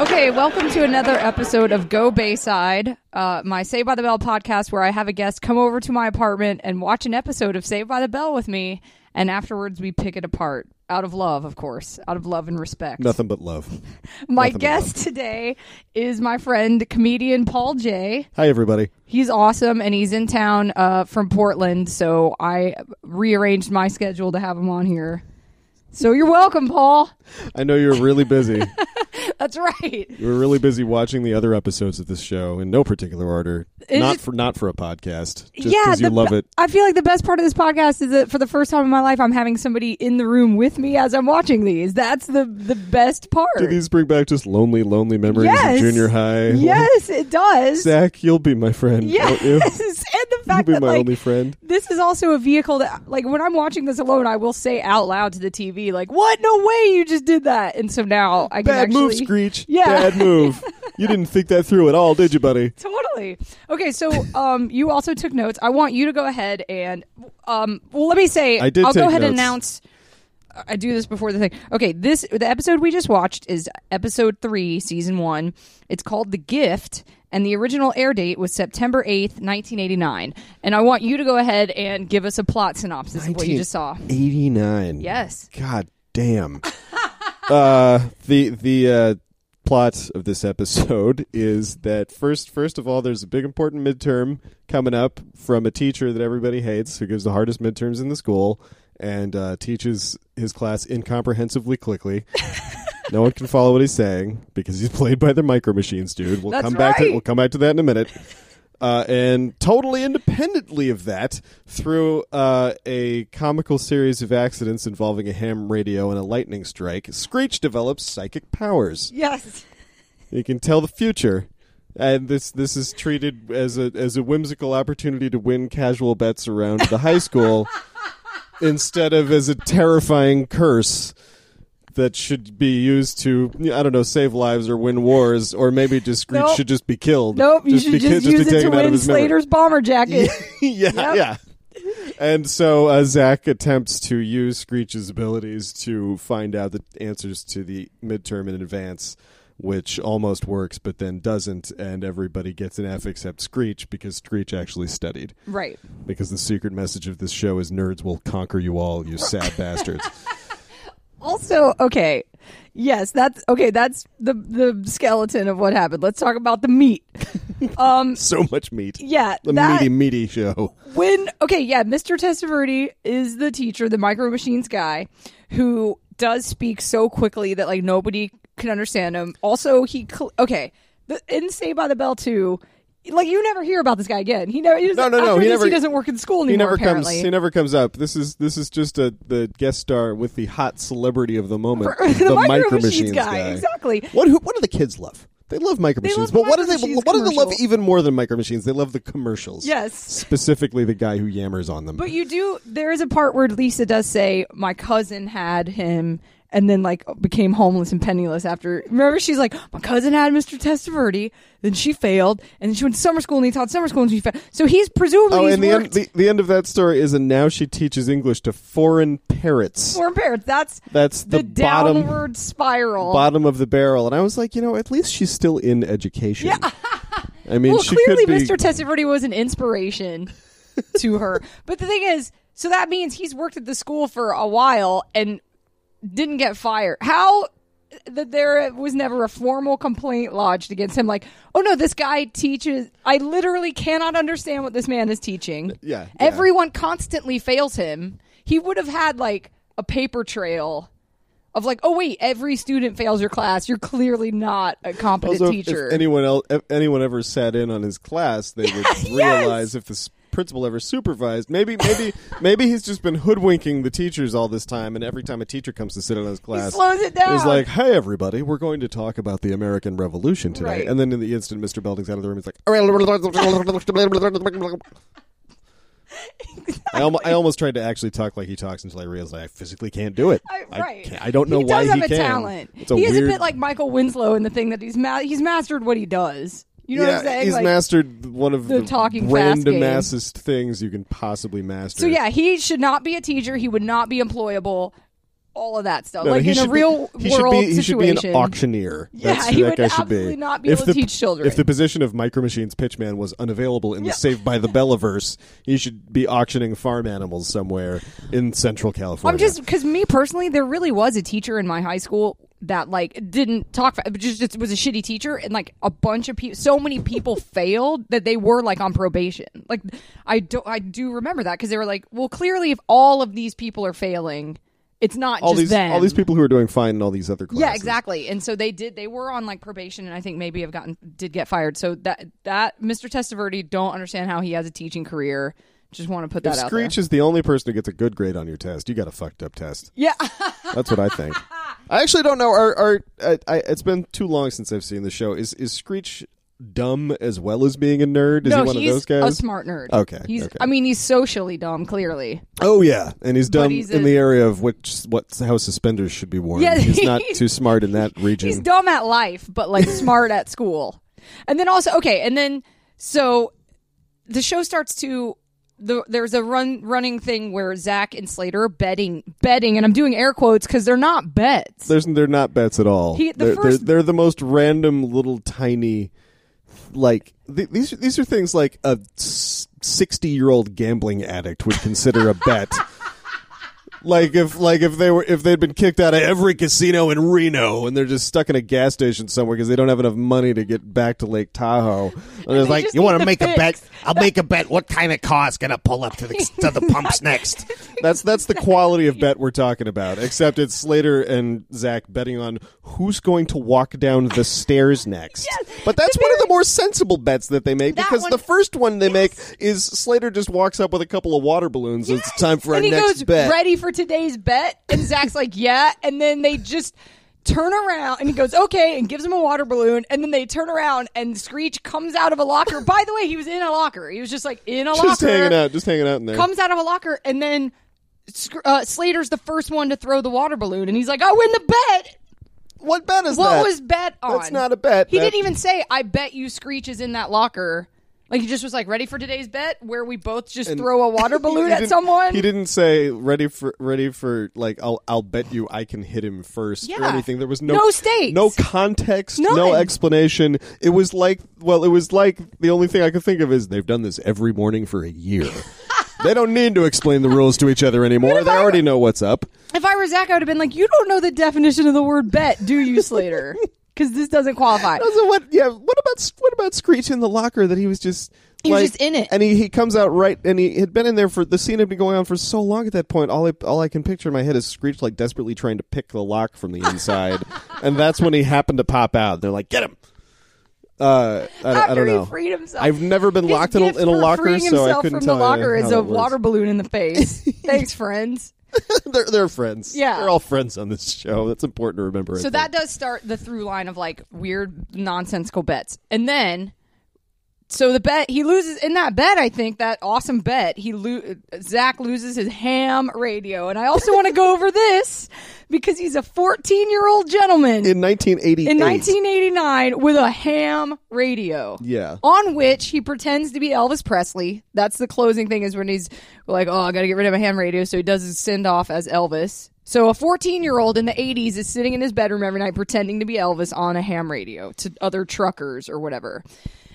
Okay, welcome to another episode of Go Bayside, uh, my Saved by the Bell podcast, where I have a guest come over to my apartment and watch an episode of Saved by the Bell with me, and afterwards we pick it apart. Out of love, of course, out of love and respect. Nothing but love. my nothing guest today is my friend, comedian Paul Jay Hi, everybody. He's awesome, and he's in town uh, from Portland, so I rearranged my schedule to have him on here. So you're welcome, Paul. I know you're really busy. That's right. We were really busy watching the other episodes of this show in no particular order. Not it- for not for a podcast. Just yeah, because you the love it. I feel like the best part of this podcast is that for the first time in my life, I'm having somebody in the room with me as I'm watching these. That's the the best part. Do these bring back just lonely, lonely memories Yes. of junior high? Yes, it does. Zack, you'll be my friend. Won't you? Yes, won't you? and the You'll fact be that my like only friend. this is also a vehicle that like when I'm watching this alone, I will say out loud to the TV like, "What? No way! You just did that!" And so now I can Bad actually move, Screech. Yeah. Bad move. you didn't think that through at all, did you, buddy? Totally. Okay, so um, you also took notes. I want you to go ahead and um, well, let me say, I did I'll go ahead and announce. I do this before the thing. Okay, this the episode we just watched is episode three, season one. It's called The Gift, and the original air date was September eighth, nineteen eighty nine. And I want you to go ahead and give us a plot synopsis of what you just saw. 89. Yes. God damn. uh, the the uh, plot of this episode is that first first of all, there's a big important midterm coming up from a teacher that everybody hates, who gives the hardest midterms in the school and uh, teaches his class incomprehensibly quickly. no one can follow what he's saying because he's played by the micro machines, dude. We'll That's come back to right. we'll come back to that in a minute. Uh, and totally independently of that, through uh, a comical series of accidents involving a ham radio and a lightning strike, Screech develops psychic powers. Yes. He can tell the future, and this this is treated as a as a whimsical opportunity to win casual bets around the high school, instead of as a terrifying curse that should be used to I don't know save lives or win wars, or maybe just Screech Nope. should just be killed. Nope. You should just ki- use it to taken out of win his memory. Slater's bomber jacket. yeah, Yep. yeah. And so uh, Zack attempts to use Screech's abilities to find out the answers to the midterm in advance, which almost works, but then doesn't, and everybody gets an F except Screech because Screech actually studied. Right. Because the secret message of this show is nerds will conquer you all, you sad bastards. Also, okay, yes, that's okay. That's the the skeleton of what happened. Let's talk about the meat. Um, So much meat. yeah, The that meaty, meaty show. when okay, yeah, Mr. Testaverde is the teacher, the micro machines guy, who does speak so quickly that like nobody can understand him. Also, he cl- okay, the, in by the Bell too. Like you never hear about this guy again. He never. He No, no, no, he never- He doesn't work in school anymore. He never apparently. comes. He never comes up. This is this is just a the guest star with the hot celebrity of the moment, For- the Micro Micro Machines Machines guy, exactly. What who, what do the kids love? They love Micro They Machines, love but what do they what do they love even more than Micro Machines? They love the commercials. Yes. specifically the guy who yammers on them. But you do. There is a part where Lisa does say, "My cousin had him." And then, like, became homeless and penniless after. Remember, she's like, my cousin had Mr. Testaverde, then she failed, and then she went to summer school, and he taught summer school, and she failed. So he's presumably oh, he's and the end, worked the, the end of that story is, and now she teaches English to foreign parrots. foreign parrots. That's That's the, the, bottom downward spiral. bottom of the barrel. And I was like, you know, at least she's still in education. Yeah. I mean, well, she clearly, could be. Mr. Testaverde was an inspiration to her. But the thing is, so that means he's worked at the school for a while and didn't get fired. How that there was never a formal complaint lodged against him? Like, oh no, this guy teaches. I literally cannot understand what this man is teaching. Yeah, yeah. everyone constantly fails him. He would have had like a paper trail. Of like, oh wait, every student fails your class. You're clearly not a competent Also, teacher. If anyone else, if anyone ever sat in on his class, they would realize if the principal ever supervised. Maybe, maybe, maybe he's just been hoodwinking the teachers all this time, and every time a teacher comes to sit in his class, slows it down. He's like, "Hey, everybody, we're going to talk about the American Revolution today." Right. And then in the instant, Mr. Belding's out of the room. He's like, I, almo- I almost tried to actually talk like he talks until I realized I physically can't do it. I, right. can't- I don't know he why does he have a can. talent. It's a he is weird. a bit like Michael Winslow in the thing that he's ma- he's mastered what he does. You know yeah, what I'm saying? he's Like- mastered one of the the, talking randomest things you can possibly master. So yeah, he should not be a teacher. He would not be employable. All of that stuff, No, like in a be- real he world should be, He should be an auctioneer. Yeah, That's he that would guy should absolutely be. not be if able to the, teach children. If the position of Micro Machines pitchman was unavailable in the Saved by the Bellaverse, he should be auctioning farm animals somewhere in Central California. I'm just because me personally, there really was a teacher in my high school that like didn't talk, but just, just was a shitty teacher, and like a bunch of people, so many people failed that they were like on probation. Like I do, I do remember that because they were like, well, clearly, if all of these people are failing, it's not all just these them. all these people who are doing fine in all these other classes. Yeah, exactly. And so they did. They were on like probation, and I think maybe have gotten did get fired. So that that Mr. Testaverde don't understand how he has a teaching career. Just want to put If that out. Screech is the only person who gets a good grade on your test, you got a fucked up test. Yeah, That's what I think. I actually don't know. Are, are I, I, it's been too long since I've seen the show. Is is Screech dumb as well as being a nerd? Is no, he one he's of those guys? a smart nerd. Okay, he's. okay. I mean, he's socially dumb. Clearly, oh yeah, and he's dumb he's in a- the area of which what how suspenders should be worn. Yeah, he's not too smart in that region. he's dumb at life, but like smart at school. And then also, okay, and then so the show starts to. The, there's a run running thing where Zack and Slater are betting betting, and I'm doing air quotes because they're not bets. There's they're not bets at all. He- the they're, first- they're, they're the most random little tiny like th- these these are things like a 60 year old gambling addict would consider a bet. Like if like if they were if they'd been kicked out of every casino in Reno and they're just stuck in a gas station somewhere because they don't have enough money to get back to Lake Tahoe. And it's like you want to make a bet? I'll make a bet. What kind of car's gonna pull up to the to the pumps next? That's that's the quality of bet we're talking about. Except it's Slater and Zack betting on who's going to walk down the stairs next. Yes, but that's one of the more sensible bets that they make That because one- the first one they Yes. make is Slater just walks up with a couple of water balloons. and It's time for our next goes, bet. "Ready for today's bet?" And Zack's like, "Yeah." And then they just turn around, and he goes, "Okay," and gives him a water balloon. And then they turn around, and Screech comes out of a locker. By the way, he was in a locker. He was just like in a Just locker, Just hanging out, just hanging out in there. comes out of a locker, and then. Uh, Slater's the first one to throw the water balloon, and he's like, "I win the bet." what bet is What that? was bet on? That's not a bet. He That- didn't even say, "I bet you Screech is in that locker." Like he just was like, "Ready for today's bet?" Where we both just And- throw a water balloon at someone. He didn't say ready for ready for like I'll I'll bet you I can hit him first or Yeah. anything. There was no No stakes. no context, no None. explanation. It was like well, it was like the only thing I could think of is they've done this every morning for a year. they don't need to explain the rules to each other anymore. They already know what's up. If I were Zack, I would have been like, "You don't know the definition of the word bet, do you, Slater? Because this doesn't qualify." So what? Yeah. What about what about Screech in the locker that he was just. He was just in it. and he, he comes out right, and he had been in there for the scene had been going on for so long at that point. All I all I can picture in my head is Screech like desperately trying to pick the lock from the inside, and that's when he happened to pop out. They're like, "Get him!" Uh, I, I After don't know. he freed himself, I've never been His locked in a, in a locker, freeing so I himself couldn't from tell the locker you is how a it works. water balloon in the face. Thanks, friends. they're they're friends. Yeah. they're all friends on this show. That's important to remember. I So think. that does start the through line of like weird nonsensical bets. And then so the bet he loses in that bet, I think that awesome bet, he lo- Zack loses his ham radio. And I also want to go over this because he's a 14-year-old gentleman in 1988. in 1989 with a ham radio. Yeah. On which he pretends to be Elvis Presley. That's the closing thing is when he's like, "Oh, I got to get rid of a ham radio," so he does his send off as Elvis. So a 14-year-old in the 80s is sitting in his bedroom every night pretending to be Elvis on a ham radio to other truckers or whatever.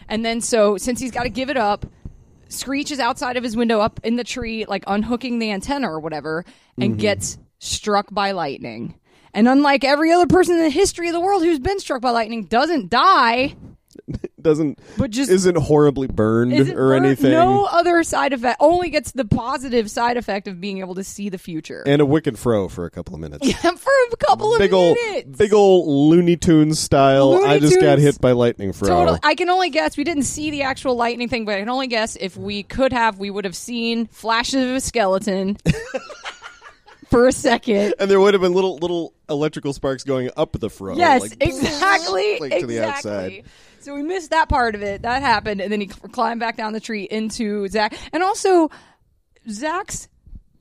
And then so since he's got to give it up, Screech is outside of his window up in the tree, like unhooking the antenna or whatever, and mm-hmm. gets struck by lightning. And unlike every other person in the history of the world who's been struck by lightning, doesn't die, doesn't but just isn't horribly burned isn't or anything. No other side effect. Only gets the positive side effect of being able to see the future. and a wicked fro for a couple of minutes. Yeah, for a couple of big old, minutes. big old Looney Tunes style. Looney I just got hit by lightning fro. Totally. I can only guess. We didn't see the actual lightning thing, but I can only guess if we could have, we would have seen flashes of a skeleton for a second. And there would have been little little electrical sparks going up the fro. Yes, like, exactly. like exactly. to the outside. So we missed that part of it. That happened, and then he climbed back down the tree into Zack. And also, Zack's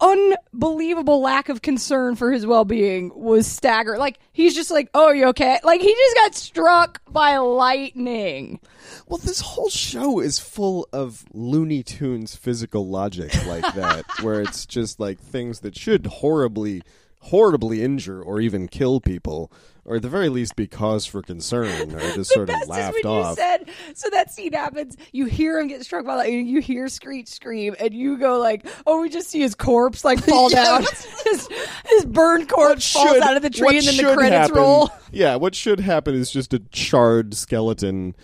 unbelievable lack of concern for his well-being was stagger. Like he's just like, "Oh, you okay?" Like he just got struck by lightning. Well, this whole show is full of Looney Tunes physical logic like that, where it's just like things that should horribly, horribly injure or even kill people, or at the very least be cause for concern, or just sort of laughed off. you said. So that scene happens. You hear him get struck by lightning. You hear Screech scream, and you go like, "Oh, we just see his corpse like fall Yeah, down. his his burned corpse falls out of the tree, and then the credits happen- roll." Yeah, what should happen is just a charred skeleton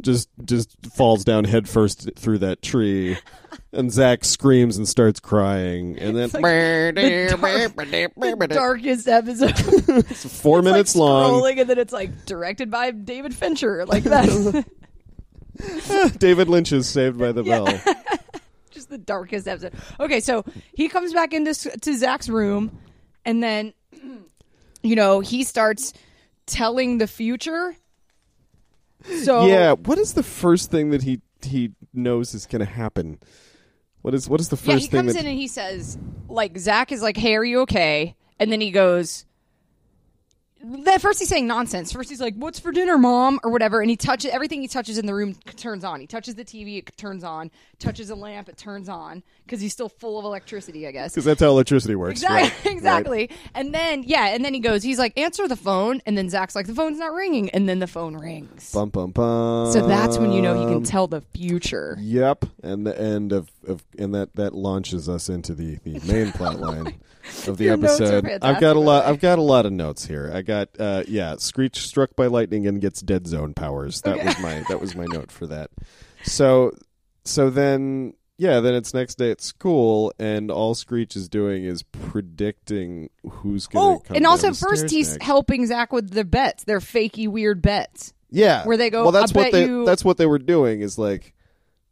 just just falls down headfirst through that tree, and Zack screams and starts crying, and then The darkest episode. it's four minutes like long. Scrolling, and then it's like directed by David Fincher. Like that. David Lynch is saved by the bell. just the darkest episode. Okay, so he comes back into s- to Zack's room, and then you know he starts telling the future. So Yeah, what is the first thing that he he knows is going to happen? What is what is the first yeah, he thing comes that in and he says, like Zack is like, "Hey, are you okay?" And then he goes. At first he's saying nonsense. First he's like, "What's for dinner, mom?" or whatever, and he touches everything he touches in the room turns on. He touches the TV, it turns on. Touches a lamp, it turns on because he's still full of electricity, I guess. because that's how electricity works. Exactly. right, right. exactly. And then yeah, and then he goes, he's like, answer the phone, and then Zack's like, the phone's not ringing, and then the phone rings. Bum bum bum. So that's when you know he can tell the future. Yep, and the end of, of and that that launches us into the, the main plot line of the Your episode. I've got a lot. I've got a lot of notes here. I got uh, yeah, Screech struck by lightning and gets dead zone powers. That was my that was my note for that. So so then yeah, then it's next day at school, and all Screech is doing is predicting who's going Oh, to come. and also first he's next. helping Zack with the bets. They're fakey weird bets. Yeah, Where they go, Well, that's "I what they you-" that's what they were doing. Is like,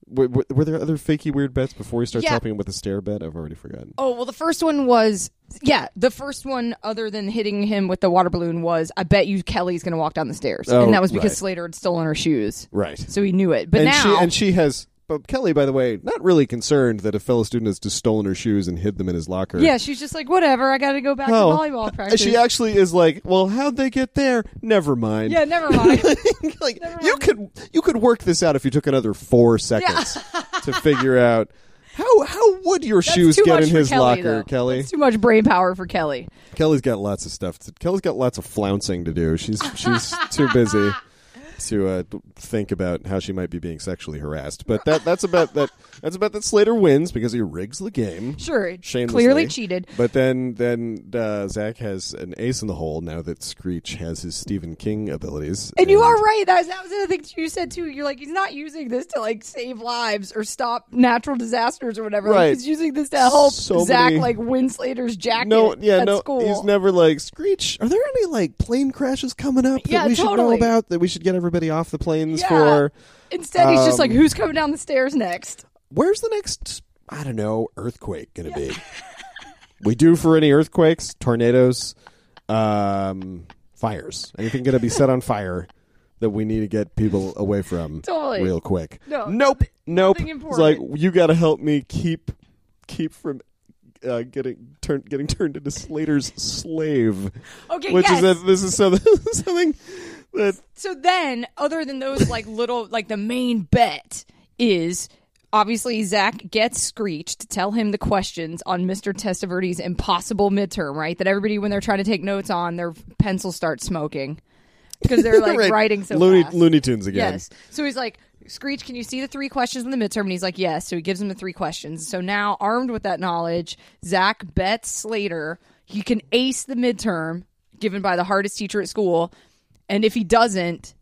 were, were, were there other fakey weird bets before he starts Yeah. helping him with the stair bet? I've already forgotten. Oh well, the first one was yeah. The first one, other than hitting him with the water balloon, was I bet you Kelly's going to walk down the stairs, Oh, and that was because right. Slater had stolen her shoes, Right. so he knew it. But and now, she and she has. But Kelly, by the way, not really concerned that a fellow student has just stolen her shoes and hid them in his locker. yeah, she's just like whatever. I got to go back Oh, to volleyball practice. She actually is like, well, how'd they get there? Never mind. yeah, never mind. like you could you could work this out if you took another four seconds to figure out how how would your That's shoes get in his Kelly, locker, though. Kelly. That's too much brain power for Kelly. Kelly's got lots of stuff. To, Kelly's got lots of flouncing to do. She's she's too busy to uh, think about how she might be being sexually harassed. But that that's about that. That's about that. Slater wins because he rigs the game. Sure, Shamelessly. clearly cheated. But then then uh, Zack has an ace in the hole now that Screech has his Stephen King abilities. And you are right. That was, that was the other thing you said too. You're like, he's not using this to like save lives or stop natural disasters or whatever. Like, he's using this to help So Zack many- like win Slater's jacket No, yeah, at no. school. He's never like Screech. Are there any like plane crashes coming up that Yeah, we should know about? That we should get everybody off the planes Yeah. for? Instead, he's just Um, like, who's coming down the stairs next? Where's the next? I don't know. Earthquake gonna be? we do for any earthquakes, tornadoes, um, fires. Anything gonna be set on fire that we need to get people away from Totally. real quick? No, nope, nope. It's like you got to help me keep keep from. Uh, getting turned, getting turned into Slater's slave, Okay, which yes. is a, this is something, something So then, other than those like little like the main bet is obviously Zack gets Screech to tell him the questions on Mr. Testaverde's impossible midterm, right? That everybody when they're trying to take notes on, their pencils start smoking because they're like Right. writing so Looney, fast. Looney Tunes again. Yes. So he's like, Screech, can you see the three questions in the midterm? And he's like, yes. So he gives him the three questions. So now, armed with that knowledge, Zack bets Slater he can ace the midterm given by the hardest teacher at school. And if he doesn't,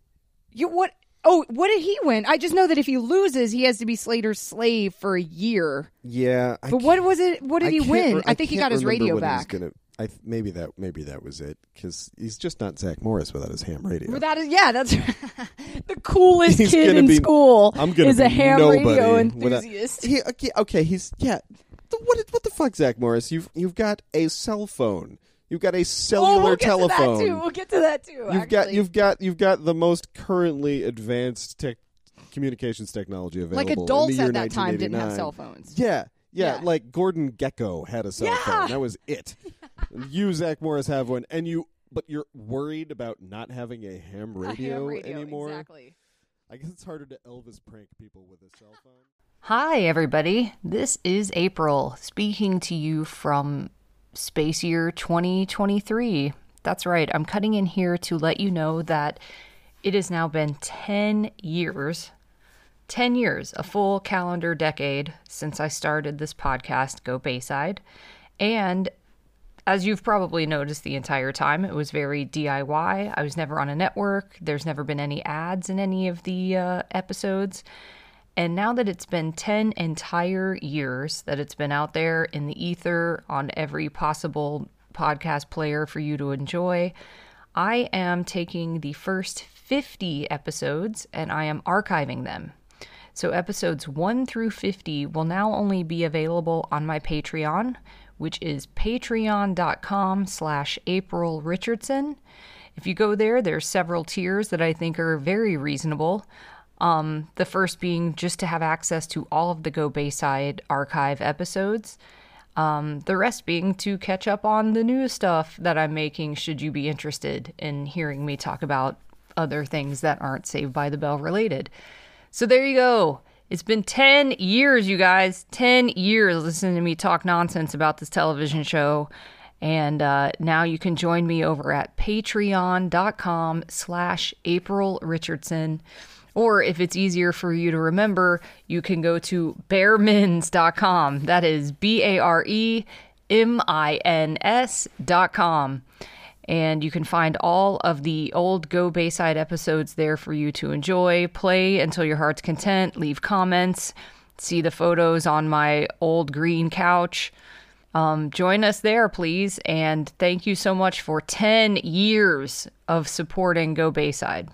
you what? Oh, what did he win? I just know that if he loses, he has to be Slater's slave for a year. Yeah, I But what was it? What did I he win? re- I think he got his radio what he was back. Gonna, I th- maybe that maybe that was it because he's just not Zack Morris without his ham radio. Without his, yeah, that's the coolest He's kid in be- school. I'm gonna is a ham radio without- enthusiast. He, okay, okay, he's yeah. The- What what the fuck, Zack Morris? You've you've got a cell phone. You've got a oh, cellular Oh, cellular we'll get telephone. To that too. We'll get to that too. You've got you've got you've got the most currently advanced tech communications technology available. like in the adults year at that time didn't have cell phones. Yeah, Yeah, Yeah. like Gordon Gekko had a cell Yeah. phone. That was it. And you, Zack Morris, have one, and you, but you're worried about not having a ham radio, Ham radio, anymore. Exactly. I guess it's harder to Elvis prank people with a cell phone. Hi, everybody. This is April speaking to you from Space Year 2023. That's right. I'm cutting in here to let you know that it has now been 10 years 10 years, a full calendar decade since I started this podcast, Go Bayside. And as you've probably noticed the entire time, it was very DIY. I was never on a network. There's never been any ads in any of the uh, episodes. And now that it's been 10 entire years that it's been out there in the ether on every possible podcast player for you to enjoy, I am taking the first 50 episodes and I am archiving them. So episodes 1 through 50 will now only be available on my Patreon, which is patreon.com slash April Richardson. If you go there, there's several tiers that I think are very reasonable. Um, the first being just to have access to all of the Go Bayside archive episodes. Um, the rest being to catch up on the new stuff that I'm making, should you be interested in hearing me talk about other things that aren't Saved by the Bell related. So there you go. It's been 10 years, you guys. 10 years listening to me talk nonsense about this television show. And uh, now you can join me over at patreon.com slash April Richardson. Or if it's easier for you to remember, you can go to baremins.com. That is B A R E M I N S.com. And you can find all of the old Go Bayside episodes there for you to enjoy, play until your heart's content, leave comments, see the photos on my old green couch. Um, join us there, please. And thank you so much for 10 years of supporting Go Bayside.